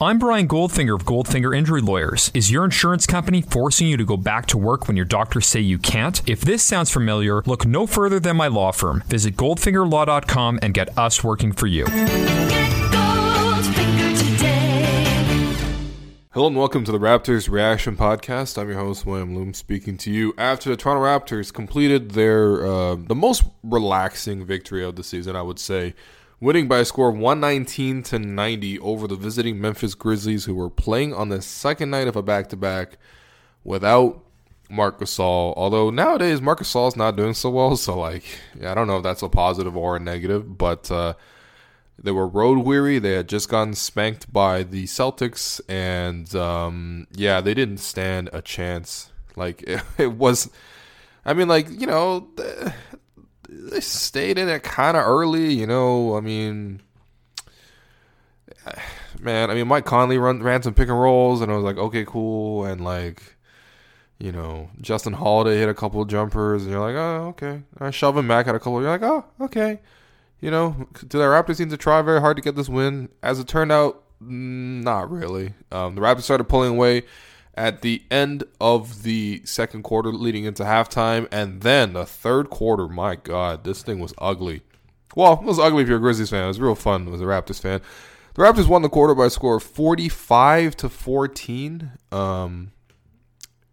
I'm Brian Goldfinger of Goldfinger Injury Lawyers. Is your insurance company forcing you to go back to work when your doctors say you can't? If this sounds familiar, look no further than my law firm. Visit goldfingerlaw.com and get us working for you. Hello and welcome to the Raptors Reaction Podcast. I'm your host William Lou, speaking to you after the Toronto Raptors completed their uh, the most relaxing victory of the season, I would say, winning by a score of 119 to 90 over the visiting Memphis Grizzlies, who were playing on the second night of a back to back without Marc Gasol. Although nowadays Marc is not doing so well, so like I don't know if that's a positive or a negative, but. Uh, they were road weary. They had just gotten spanked by the Celtics, and um, yeah, they didn't stand a chance. Like it, it was, I mean, like you know, they stayed in it kind of early. You know, I mean, man, I mean, Mike Conley run, ran some pick and rolls, and I was like, okay, cool, and like. You know, Justin Holiday hit a couple of jumpers, and you're like, oh, okay. I shove him back at a couple. You're like, oh, okay you know, do the Raptors seem to try very hard to get this win? As it turned out, not really. Um, the Raptors started pulling away at the end of the second quarter, leading into halftime, and then the third quarter. My God, this thing was ugly. Well, it was ugly if you're a Grizzlies fan. It was real fun as a Raptors fan. The Raptors won the quarter by a score of 45 to 14. Um,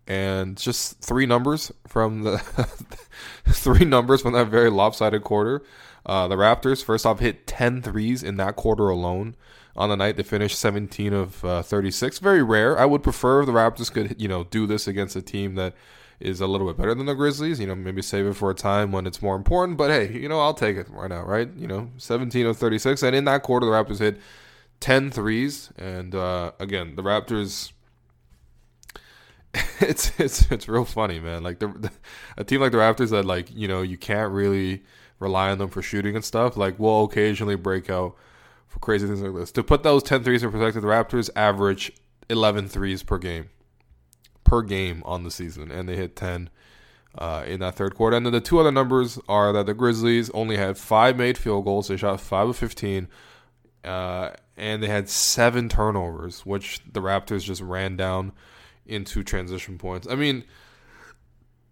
and just three numbers from the three numbers from that very lopsided quarter. Uh, the Raptors, first off, hit 10 threes in that quarter alone. On the night, they finished 17 of uh, 36. Very rare. I would prefer if the Raptors could, you know, do this against a team that is a little bit better than the Grizzlies. You know, maybe save it for a time when it's more important. But hey, you know, I'll take it right now, right? You know, 17 of 36. And in that quarter, the Raptors hit 10 threes. And uh, again, the Raptors it's it's it's real funny, man. Like the, the, a team like the Raptors that like you know you can't really rely on them for shooting and stuff, like will occasionally break out for crazy things like this. To put those 10 threes in perspective, the Raptors average 11 threes per game. Per game on the season, and they hit 10 uh, in that third quarter. And then the two other numbers are that the Grizzlies only had five made field goals. They shot five of 15. Uh, and they had seven turnovers, which the Raptors just ran down into transition points. I mean,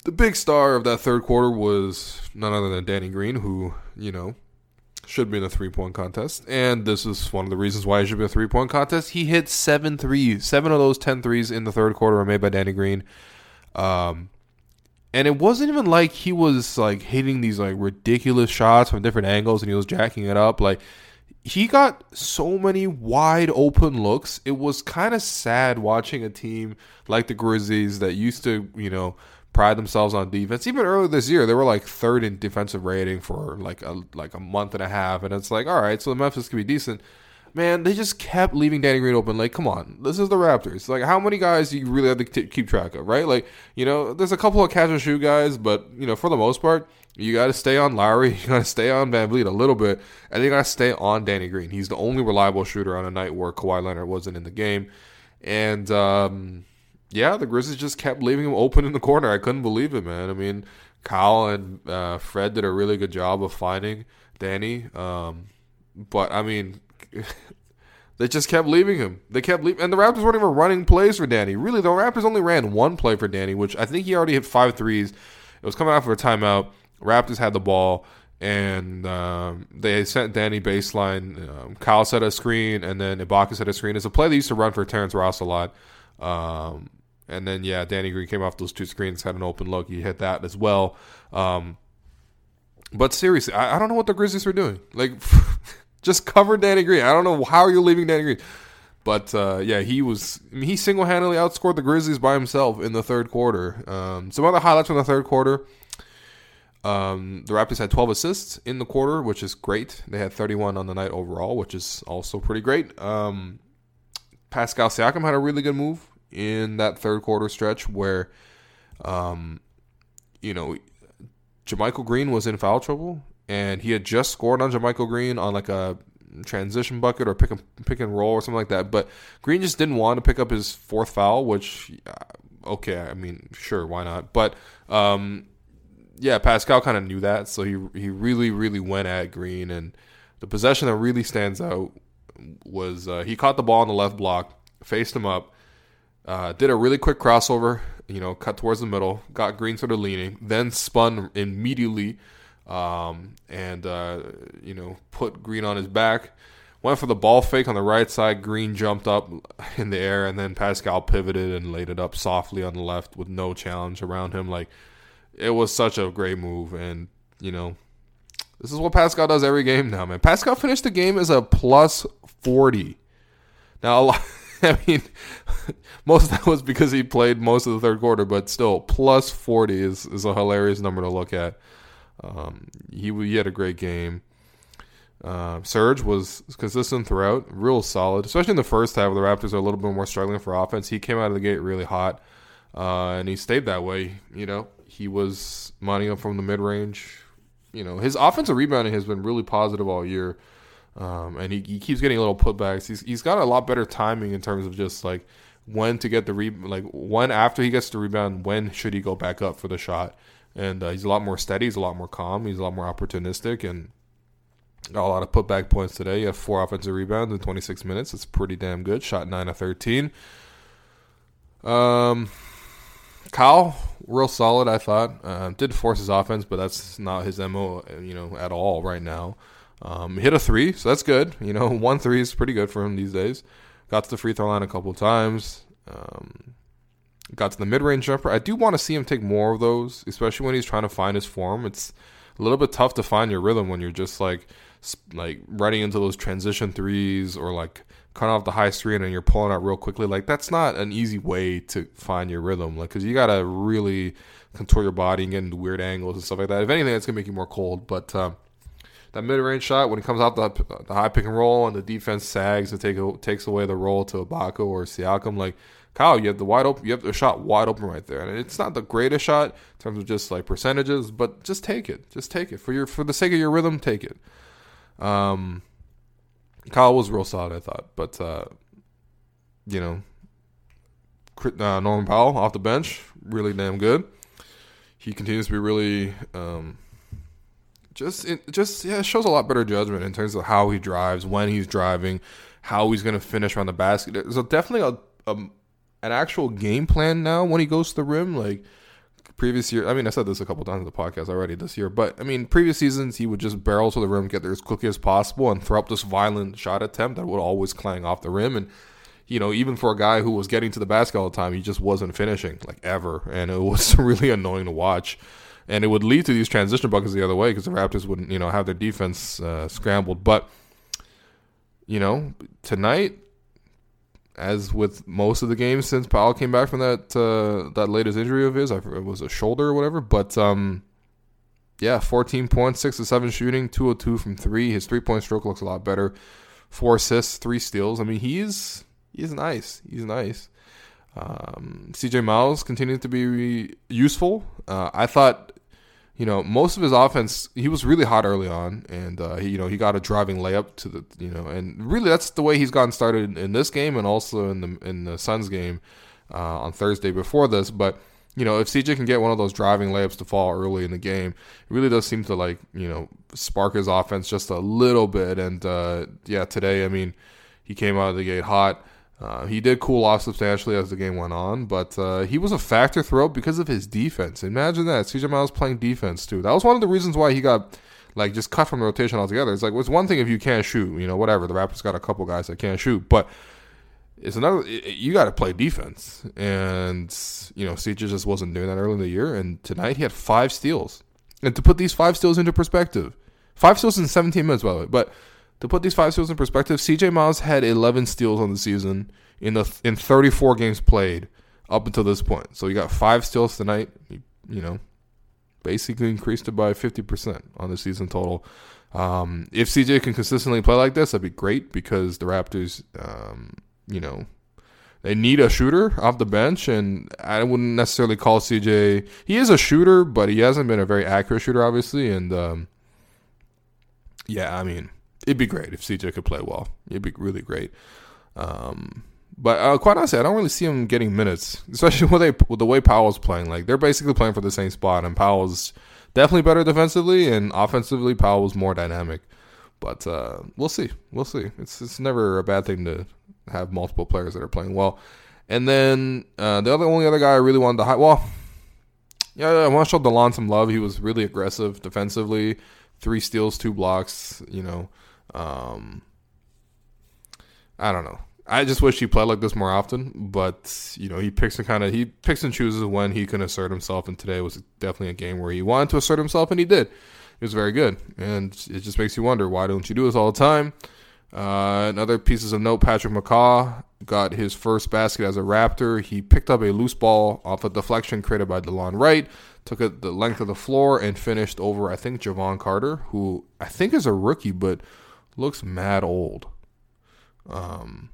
the big star of that third quarter was none other than Danny Green, who, you know, should be in a three point contest. And this is one of the reasons why it should be a three point contest. He hit seven threes. Seven of those ten threes in the third quarter were made by Danny Green. Um, and it wasn't even like he was like hitting these like ridiculous shots from different angles and he was jacking it up. Like he got so many wide open looks. It was kind of sad watching a team like the Grizzlies that used to, you know, pride themselves on defense. Even earlier this year, they were like third in defensive rating for like a like a month and a half, and it's like, all right, so the Memphis could be decent. man, they just kept leaving Danny Green open. Like, come on, this is the Raptors. Like, how many guys do you really have to t- keep track of, right? Like, you know, there's a couple of catch and shoot guys, but you know, for the most part, you got to stay on Lowry, you got to stay on VanVleet a little bit, and you got to stay on Danny Green. He's the only reliable shooter on a night where Kawhi Leonard wasn't in the game, and um, yeah, the Grizzlies just kept leaving him open in the corner. I couldn't believe it, man. I mean, Kyle and uh, Fred did a really good job of finding Danny, um, but I mean. They just kept leaving him. They kept leaving, and the Raptors weren't even running plays for Danny. Really, the Raptors only ran one play for Danny, which I think he already hit five threes. It was coming out for a timeout. Raptors had the ball, and um, they sent Danny baseline. Um, Kyle set a screen, and then Ibaka set a screen. It's a play they used to run for Terrence Ross a lot. Um, and then yeah, Danny Green came off those two screens, had an open look. He hit that as well. Um, but seriously, I, I don't know what the Grizzlies are doing. Like. Just cover Danny Green. I don't know how you're leaving Danny Green. But uh, yeah, he was I mean, he single handedly outscored the Grizzlies by himself in the third quarter. Um, some other highlights from the third quarter. Um, the Raptors had 12 assists in the quarter, which is great. They had 31 on the night overall, which is also pretty great. Um, Pascal Siakam had a really good move in that third quarter stretch where, um, you know, JaMychal Green was in foul trouble and he had just scored on JaMychal Green on like a transition bucket or pick and pick and roll or something like that. But Green just didn't want to pick up his fourth foul, which uh, okay, I mean, sure, why not? But um, yeah, Pascal kind of knew that, so he he really really went at Green, and the possession that really stands out was uh, he caught the ball on the left block, faced him up, uh, did a really quick crossover, you know, cut towards the middle, got Green sort of leaning, then spun immediately um, and uh, you know put Green on his back. Went for the ball fake on the right side. Green jumped up in the air, and then Pascal pivoted and laid it up softly on the left with no challenge around him. Like it was such a great move, and you know this is what Pascal does every game now, man. Pascal finished the game as a plus forty. Now, I mean, most of that was because he played most of the third quarter, but still, plus forty is is a hilarious number to look at. Um, he he had a great game. Uh, Serge was consistent throughout, real solid, especially in the first half. The Raptors are a little bit more struggling for offense. He came out of the gate really hot, uh, and he stayed that way. You know, he was money up from the mid range. You know, his offensive rebounding has been really positive all year, um, and he, he keeps getting a little putbacks. He's he's got a lot better timing in terms of just like when to get the re like when after he gets the rebound, when should he go back up for the shot and uh, he's a lot more steady. He's a lot more calm. He's a lot more opportunistic, and got a lot of putback points today. He had four offensive rebounds in 26 minutes. It's pretty damn good. Shot nine of 13. Um, Kyle, real solid. I thought uh, did force his offense, but that's not his mo. You know, at all right now. Um, hit a three, so that's good. You know, one three is pretty good for him these days. Got to the free throw line a couple times. Um, got to the mid range jumper. I do want to see him take more of those, especially when he's trying to find his form. It's a little bit tough to find your rhythm when you're just like like running into those transition threes or like cutting off the high screen and you're pulling out real quickly. Like that's not an easy way to find your rhythm. Like because you gotta really contour your body and get into weird angles and stuff like that. If anything, that's gonna make you more cold. But um, that mid range shot when it comes out the, the high pick and roll and the defense sags and take takes away the roll to Ibaka or Siakam, like Kyle, you have the wide open, you have the shot wide open right there, and it's not the greatest shot in terms of just like percentages, but just take it, just take it for your for the sake of your rhythm, take it. Um, Kyle was real solid, I thought, but uh, you know, uh, Norman Powell off the bench, really damn good. He continues to be really, um, just it just yeah, shows a lot better judgment in terms of how he drives, when he's driving, how he's going to finish around the basket. There's a, definitely a, a an actual game plan now when he goes to the rim. Like previous year, I mean, I said this a couple times in the podcast already this year, but I mean, previous seasons he would just barrel to the rim, get there as quickly as possible, and throw up this violent shot attempt that would always clang off the rim. And you know, even for a guy who was getting to the basket all the time, he just wasn't finishing like ever, and it was really annoying to watch. And it would lead to these transition buckets the other way because the Raptors wouldn't, you know, have their defense uh, scrambled. But you know, tonight as with most of the games since Powell came back from that uh, that latest injury of his, I it was a shoulder or whatever. But um, yeah, 14 points, six to seven shooting, 202 from three. His three point stroke looks a lot better. four assists, three steals. I mean, he's he's nice. He's nice. Um, CJ Miles continues to be useful. Uh, I thought, you know, most of his offense, he was really hot early on, and uh, he, you know, he got a driving layup to the, you know, and really that's the way he's gotten started in this game and also in the in the Suns game uh, on Thursday before this. But you know, if CJ can get one of those driving layups to fall early in the game, it really does seem to like you know spark his offense just a little bit. And uh, yeah, today, I mean, he came out of the gate hot. Uh, he did cool off substantially as the game went on, but uh, he was a factor throughout because of his defense. Imagine that CJ Miles playing defense too. That was one of the reasons why he got like just cut from the rotation altogether. It's like it's one thing if you can't shoot, you know, whatever. The Raptors got a couple guys that can't shoot, but it's another. You got to play defense, and you know, CJ just wasn't doing that early in the year. And tonight he had five steals, and to put these five steals into perspective, five steals in 17 minutes, by the way, but to put these five steals in perspective, CJ Miles had 11 steals on the season in the in 34 games played up until this point. So you got five steals tonight. You, you know, basically increased it by 50% on the season total. Um, if CJ can consistently play like this, that'd be great because the Raptors, um, you know, they need a shooter off the bench, and I wouldn't necessarily call CJ. He is a shooter, but he hasn't been a very accurate shooter, obviously. And um, yeah, I mean, it'd be great if CJ could play well. It'd be really great. Um, but uh, quite honestly, I don't really see him getting minutes, especially with, they, with the way Powell's playing. Like they're basically playing for the same spot, and Powell's definitely better defensively, and offensively, Powell was more dynamic. But uh, we'll see. We'll see. It's it's never a bad thing to have multiple players that are playing well. And then uh, the other only other guy I really wanted to high well, yeah, I want to show Delon some love. He was really aggressive defensively, three steals, two blocks. You know, um, I don't know. I just wish he played like this more often, but you know he picks and kind of he picks and chooses when he can assert himself. And today was definitely a game where he wanted to assert himself, and he did. It was very good, and it just makes you wonder why don't you do this all the time? Uh, another pieces of note: Patrick McCaw got his first basket as a Raptor. He picked up a loose ball off a deflection created by Delon Wright, took it the length of the floor, and finished over I think Jevon Carter, who I think is a rookie but looks mad old. Um,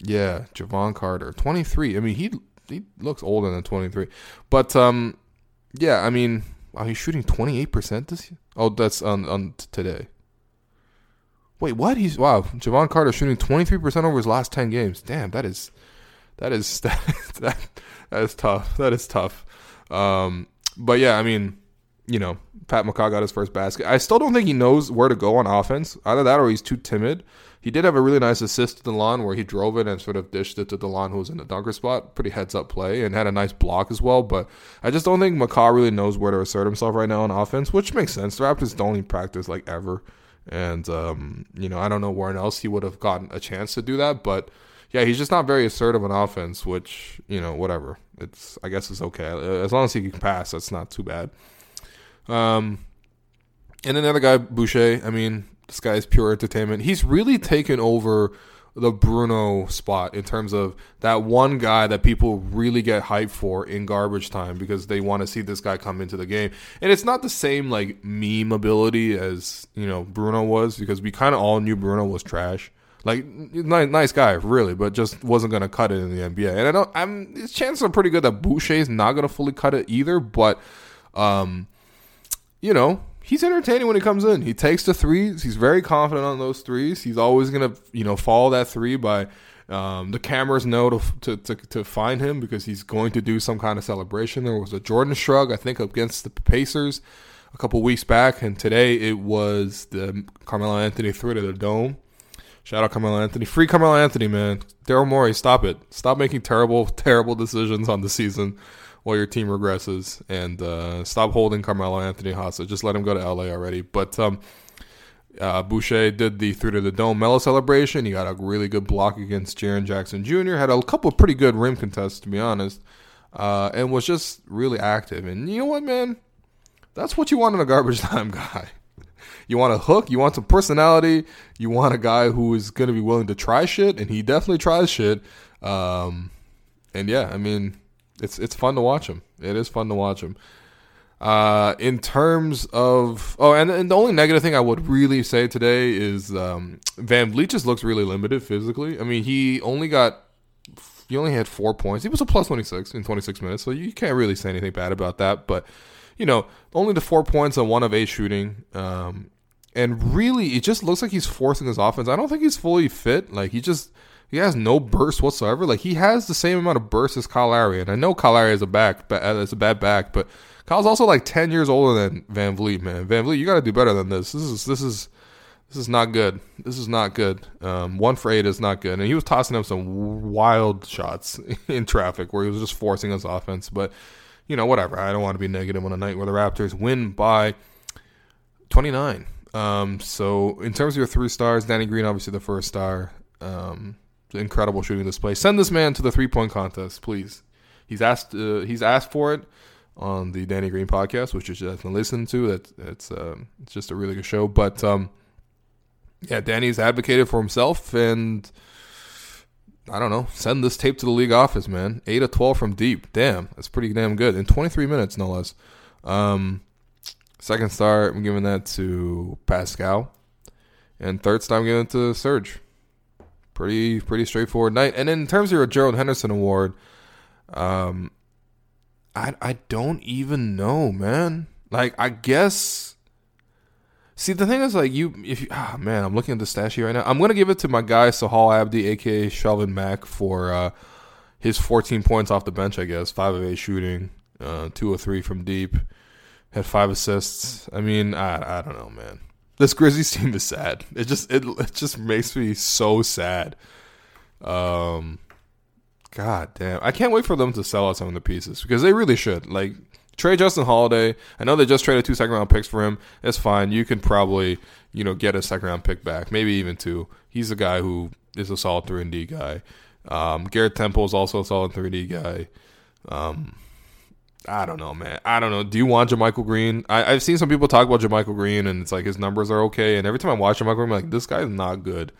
yeah, Jevon Carter, 23. I mean, he he looks older than 23. But um yeah, I mean, are he's shooting 28% this year? Oh, that's on on today. Wait, what? He's wow, Jevon Carter shooting 23% over his last 10 games. Damn, that is that is that that, that is tough. That is tough. Um but yeah, I mean, you know, Pat McCaw got his first basket. I still don't think he knows where to go on offense. Either that or he's too timid. He did have a really nice assist to Delon where he drove it and sort of dished it to Delon, who was in the dunker spot. Pretty heads up play and had a nice block as well. But I just don't think McCaw really knows where to assert himself right now on offense, which makes sense. The Raptors don't even practice like ever. And, um, you know, I don't know where else he would have gotten a chance to do that. But yeah, he's just not very assertive on offense, which, you know, whatever. It's, I guess it's okay. As long as he can pass, that's not too bad. Um, and another guy, Boucher. I mean, this guy is pure entertainment. He's really taken over the Bruno spot in terms of that one guy that people really get hyped for in garbage time because they want to see this guy come into the game. And it's not the same like meme ability as, you know, Bruno was because we kind of all knew Bruno was trash. Like nice guy, really, but just wasn't gonna cut it in the NBA. And I don't. I'm. His chances are pretty good that Boucher is not gonna fully cut it either. But, um, you know, he's entertaining when he comes in. He takes the threes. He's very confident on those threes. He's always gonna, you know, follow that three by um, the cameras know to, to, to to find him because he's going to do some kind of celebration. There was a Jordan shrug, I think, against the Pacers a couple weeks back, and today it was the Carmelo Anthony three to the dome. Shout out Carmelo Anthony. Free Carmelo Anthony, man. Daryl Morey, stop it. Stop making terrible, terrible decisions on the season while your team regresses, and uh, stop holding Carmelo Anthony hostage. Just let him go to LA already. But um, uh, Boucher did the through to the dome Melo celebration. He got a really good block against Jaren Jackson Jr. Had a couple of pretty good rim contests, to be honest, uh, and was just really active. And you know what, man? That's what you want in a garbage time guy. You want a hook, you want some personality, you want a guy who is going to be willing to try shit, and he definitely tries shit. Um, and yeah, I mean, it's it's fun to watch him. It is fun to watch him. Uh, in terms of oh, and, and the only negative thing I would really say today is um, VanVleet just looks really limited physically. I mean, he only got he only had four points. He was a plus twenty six in twenty six minutes, so you can't really say anything bad about that. But you know, only the four points on one of eight shooting. Um, and really, it just looks like he's forcing his offense. I don't think he's fully fit. Like he just he has no burst whatsoever. Like he has the same amount of burst as Kyle Lowry, and I know Kyle Lowry is a back, has a bad back, but Kyle's also like ten years older than VanVleet, man. VanVleet, you got to do better than this. This is this is this is not good. This is not good. Um, one for eight is not good, and he was tossing up some wild shots in traffic where he was just forcing his offense. But you know, whatever. I don't want to be negative on a night where the Raptors win by twenty nine. Um, so in terms of your three stars, Danny Green obviously the first star. Um, incredible shooting display. Send this man to the three point contest, please. He's asked. Uh, he's asked for it on the Danny Green podcast, which you should definitely listen to. That it's uh, it's just a really good show. But um, yeah, Danny's advocated for himself, and I don't know. Send this tape to the league office, man. Eight of twelve from deep. Damn, that's pretty damn good in 23 minutes, no less. Um, second star, I'm giving that to Pascal, and third star, I'm giving it to Serge. Pretty pretty straightforward night. And in terms of your Gerald Henderson Award, um, I I don't even know, man. Like I guess. See, the thing is, like you, if you, ah, man, I'm looking at the stat sheet right now. I'm gonna give it to my guy Sahal Abdi, aka Shelvin Mack, for uh, his 14 points off the bench. I guess five of eight shooting, uh, two or three from deep, had five assists. I mean, I I don't know, man. This Grizzlies team is sad. It just it it just makes me so sad. Um, God damn. I can't wait for them to sell out some of the pieces because they really should. Like, trade Justin Holiday. I know they just traded two second round picks for him. It's fine. You can probably, you know, get a second round pick back, maybe even two. He's a guy who is a solid 3 and D guy. Um, Garrett Temple is also a solid 3 D guy. Um, I don't know, man. I don't know. Do you want JaMychal Green? I, have seen some people talk about JaMychal Green, and it's like his numbers are okay. And every time I watch JaMychal Green, I'm like, this guy's not good.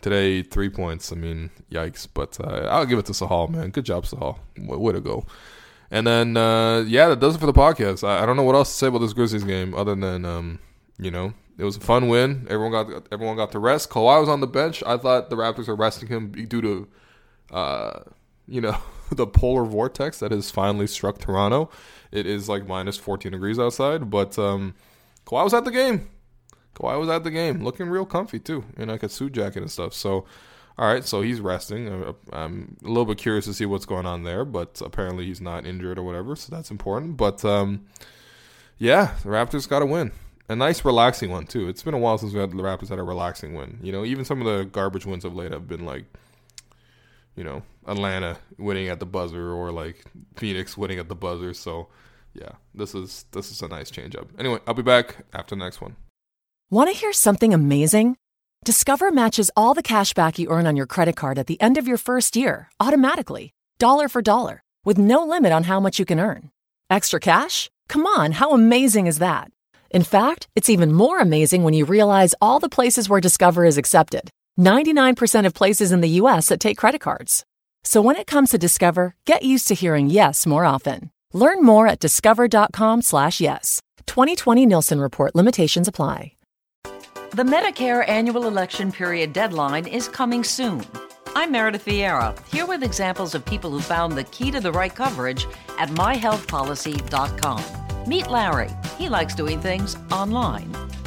Today, three points. I mean, yikes. But uh, I'll give it to Sahal, man. Good job, Sahal. Way to go. And then, uh, yeah, that does it for the podcast. I, I, don't know what else to say about this Grizzlies game other than, um, you know, it was a fun win. Everyone got everyone got to rest. Kawhi was on the bench. I thought the Raptors were resting him due to, uh, you know, the polar vortex that has finally struck Toronto. It is like minus 14 degrees outside, but um, Kawhi was at the game. Kawhi was at the game, looking real comfy too, in like a suit jacket and stuff. So, all right, so he's resting. I'm a little bit curious to see what's going on there, but apparently he's not injured or whatever, so that's important. But um, yeah, the Raptors got to win. A nice, relaxing one too. It's been a while since we had the Raptors had a relaxing win. You know, even some of the garbage wins of late have been like, you know, Atlanta winning at the buzzer or like Phoenix winning at the buzzer. So yeah, this is this is a nice change up. Anyway, I'll be back after the next one. Want to hear something amazing? Discover matches all the cash back you earn on your credit card at the end of your first year automatically, dollar for dollar, with no limit on how much you can earn. Extra cash? Come on, how amazing is that? In fact, it's even more amazing when you realize all the places where Discover is accepted 99% of places in the US that take credit cards. So when it comes to Discover, get used to hearing yes more often. Learn more at discover.com/slash yes. 2020 Nielsen Report limitations apply. The Medicare annual election period deadline is coming soon. I'm Meredith Vieira, here with examples of people who found the key to the right coverage at myhealthpolicy.com. Meet Larry. He likes doing things online.